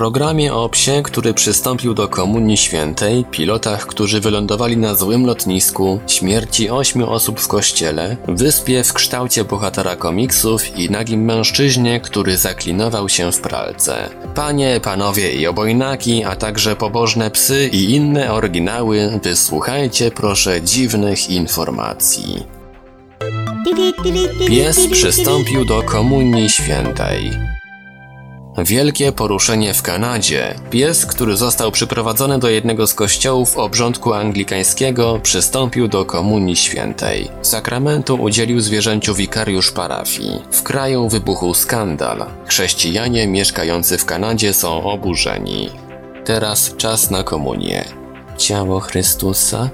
Programie o psie, który przystąpił do Komunii Świętej, pilotach, którzy wylądowali na złym lotnisku, śmierci ośmiu osób w kościele, wyspie w kształcie bohatera komiksów i nagim mężczyźnie, który zaklinował się w pralce. Panie, panowie i obojnaki, a także pobożne psy i inne oryginały, wysłuchajcie proszę dziwnych informacji. Pies przystąpił do Komunii Świętej. Wielkie poruszenie w Kanadzie. Pies, który został przyprowadzony do jednego z kościołów obrządku anglikańskiego, przystąpił do Komunii Świętej. Sakramentu udzielił zwierzęciu wikariusz parafii. W kraju wybuchł skandal. Chrześcijanie mieszkający w Kanadzie są oburzeni. Teraz czas na komunię. Ciało Chrystusa?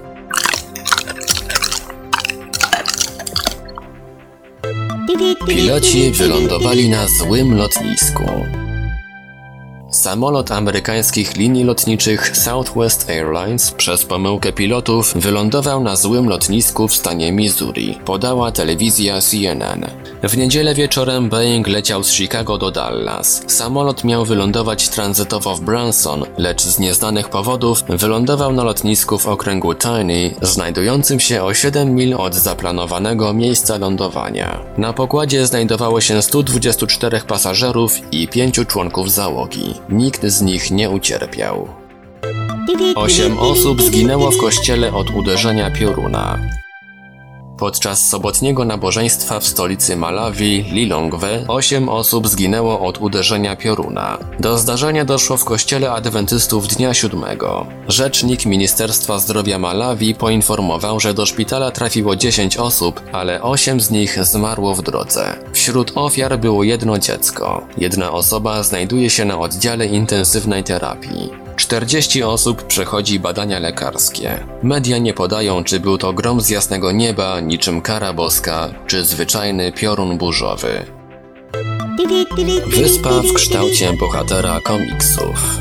Piloci wylądowali na złym lotnisku. Samolot amerykańskich linii lotniczych Southwest Airlines przez pomyłkę pilotów wylądował na złym lotnisku w stanie Missouri, podała telewizja CNN. W niedzielę wieczorem Boeing leciał z Chicago do Dallas. Samolot miał wylądować tranzytowo w Branson, lecz z nieznanych powodów wylądował na lotnisku w okręgu Tiny, znajdującym się o 7 mil od zaplanowanego miejsca lądowania. Na pokładzie znajdowało się 124 pasażerów i 5 członków załogi. Nikt z nich nie ucierpiał. Osiem osób zginęło w kościele od uderzenia pioruna. Podczas sobotniego nabożeństwa w stolicy Malawi, Lilongwe, osiem osób zginęło od uderzenia pioruna. Do zdarzenia doszło w kościele adwentystów dnia siódmego. Rzecznik Ministerstwa Zdrowia Malawi poinformował, że do szpitala trafiło 10 osób, ale 8 z nich zmarło w drodze. Wśród ofiar było jedno dziecko. Jedna osoba znajduje się na oddziale intensywnej terapii. 40 osób przechodzi badania lekarskie. Media nie podają, czy był to grom z jasnego nieba, niczym kara boska, czy zwyczajny piorun burzowy. Wyspa w kształcie bohatera komiksów.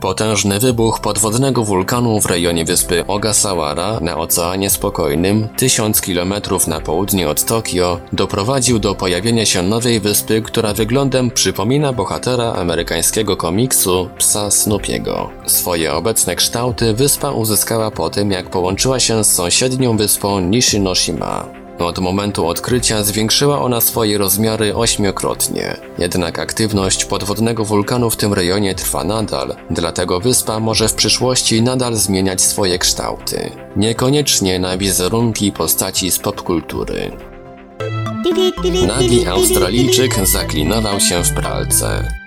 Potężny wybuch podwodnego wulkanu w rejonie wyspy Ogasawara na Oceanie Spokojnym, 1000 km na południe od Tokio, doprowadził do pojawienia się nowej wyspy, która wyglądem przypomina bohatera amerykańskiego komiksu Psa Snoopiego. Swoje obecne kształty wyspa uzyskała po tym, jak połączyła się z sąsiednią wyspą Nishinoshima. Od momentu odkrycia zwiększyła ona swoje rozmiary ośmiokrotnie. Jednak aktywność podwodnego wulkanu w tym rejonie trwa nadal, dlatego wyspa może w przyszłości nadal zmieniać swoje kształty. Niekoniecznie na wizerunki postaci z popkultury. Nagi Australijczyk zaklinował się w pralce.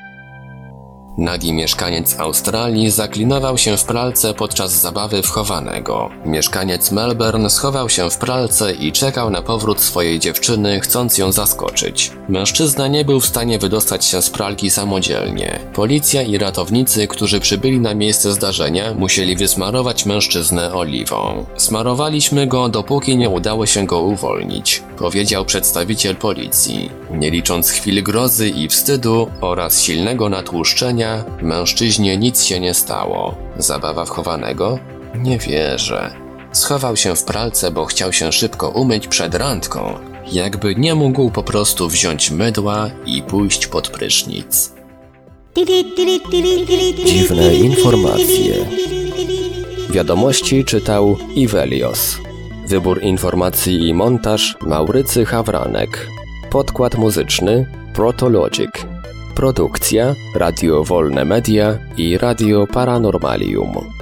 Nagi mieszkaniec Australii zaklinował się w pralce podczas zabawy wchowanego. Mieszkaniec Melbourne schował się w pralce i czekał na powrót swojej dziewczyny, chcąc ją zaskoczyć. Mężczyzna nie był w stanie wydostać się z pralki samodzielnie. Policja i ratownicy, którzy przybyli na miejsce zdarzenia, musieli wysmarować mężczyznę oliwą. Smarowaliśmy go, dopóki nie udało się go uwolnić, powiedział przedstawiciel policji. Nie licząc chwil grozy i wstydu oraz silnego natłuszczenia, mężczyźnie nic się nie stało. Zabawa wchowanego? Nie wierzę. Schował się w pralce, bo chciał się szybko umyć przed randką. Jakby nie mógł po prostu wziąć mydła i pójść pod prysznic. Dziwne informacje. Wiadomości czytał Ivelios. Wybór informacji i montaż Maurycy Hawranek. Podkład muzyczny Protologic. Produkcja Radio Wolne Media i Radio Paranormalium.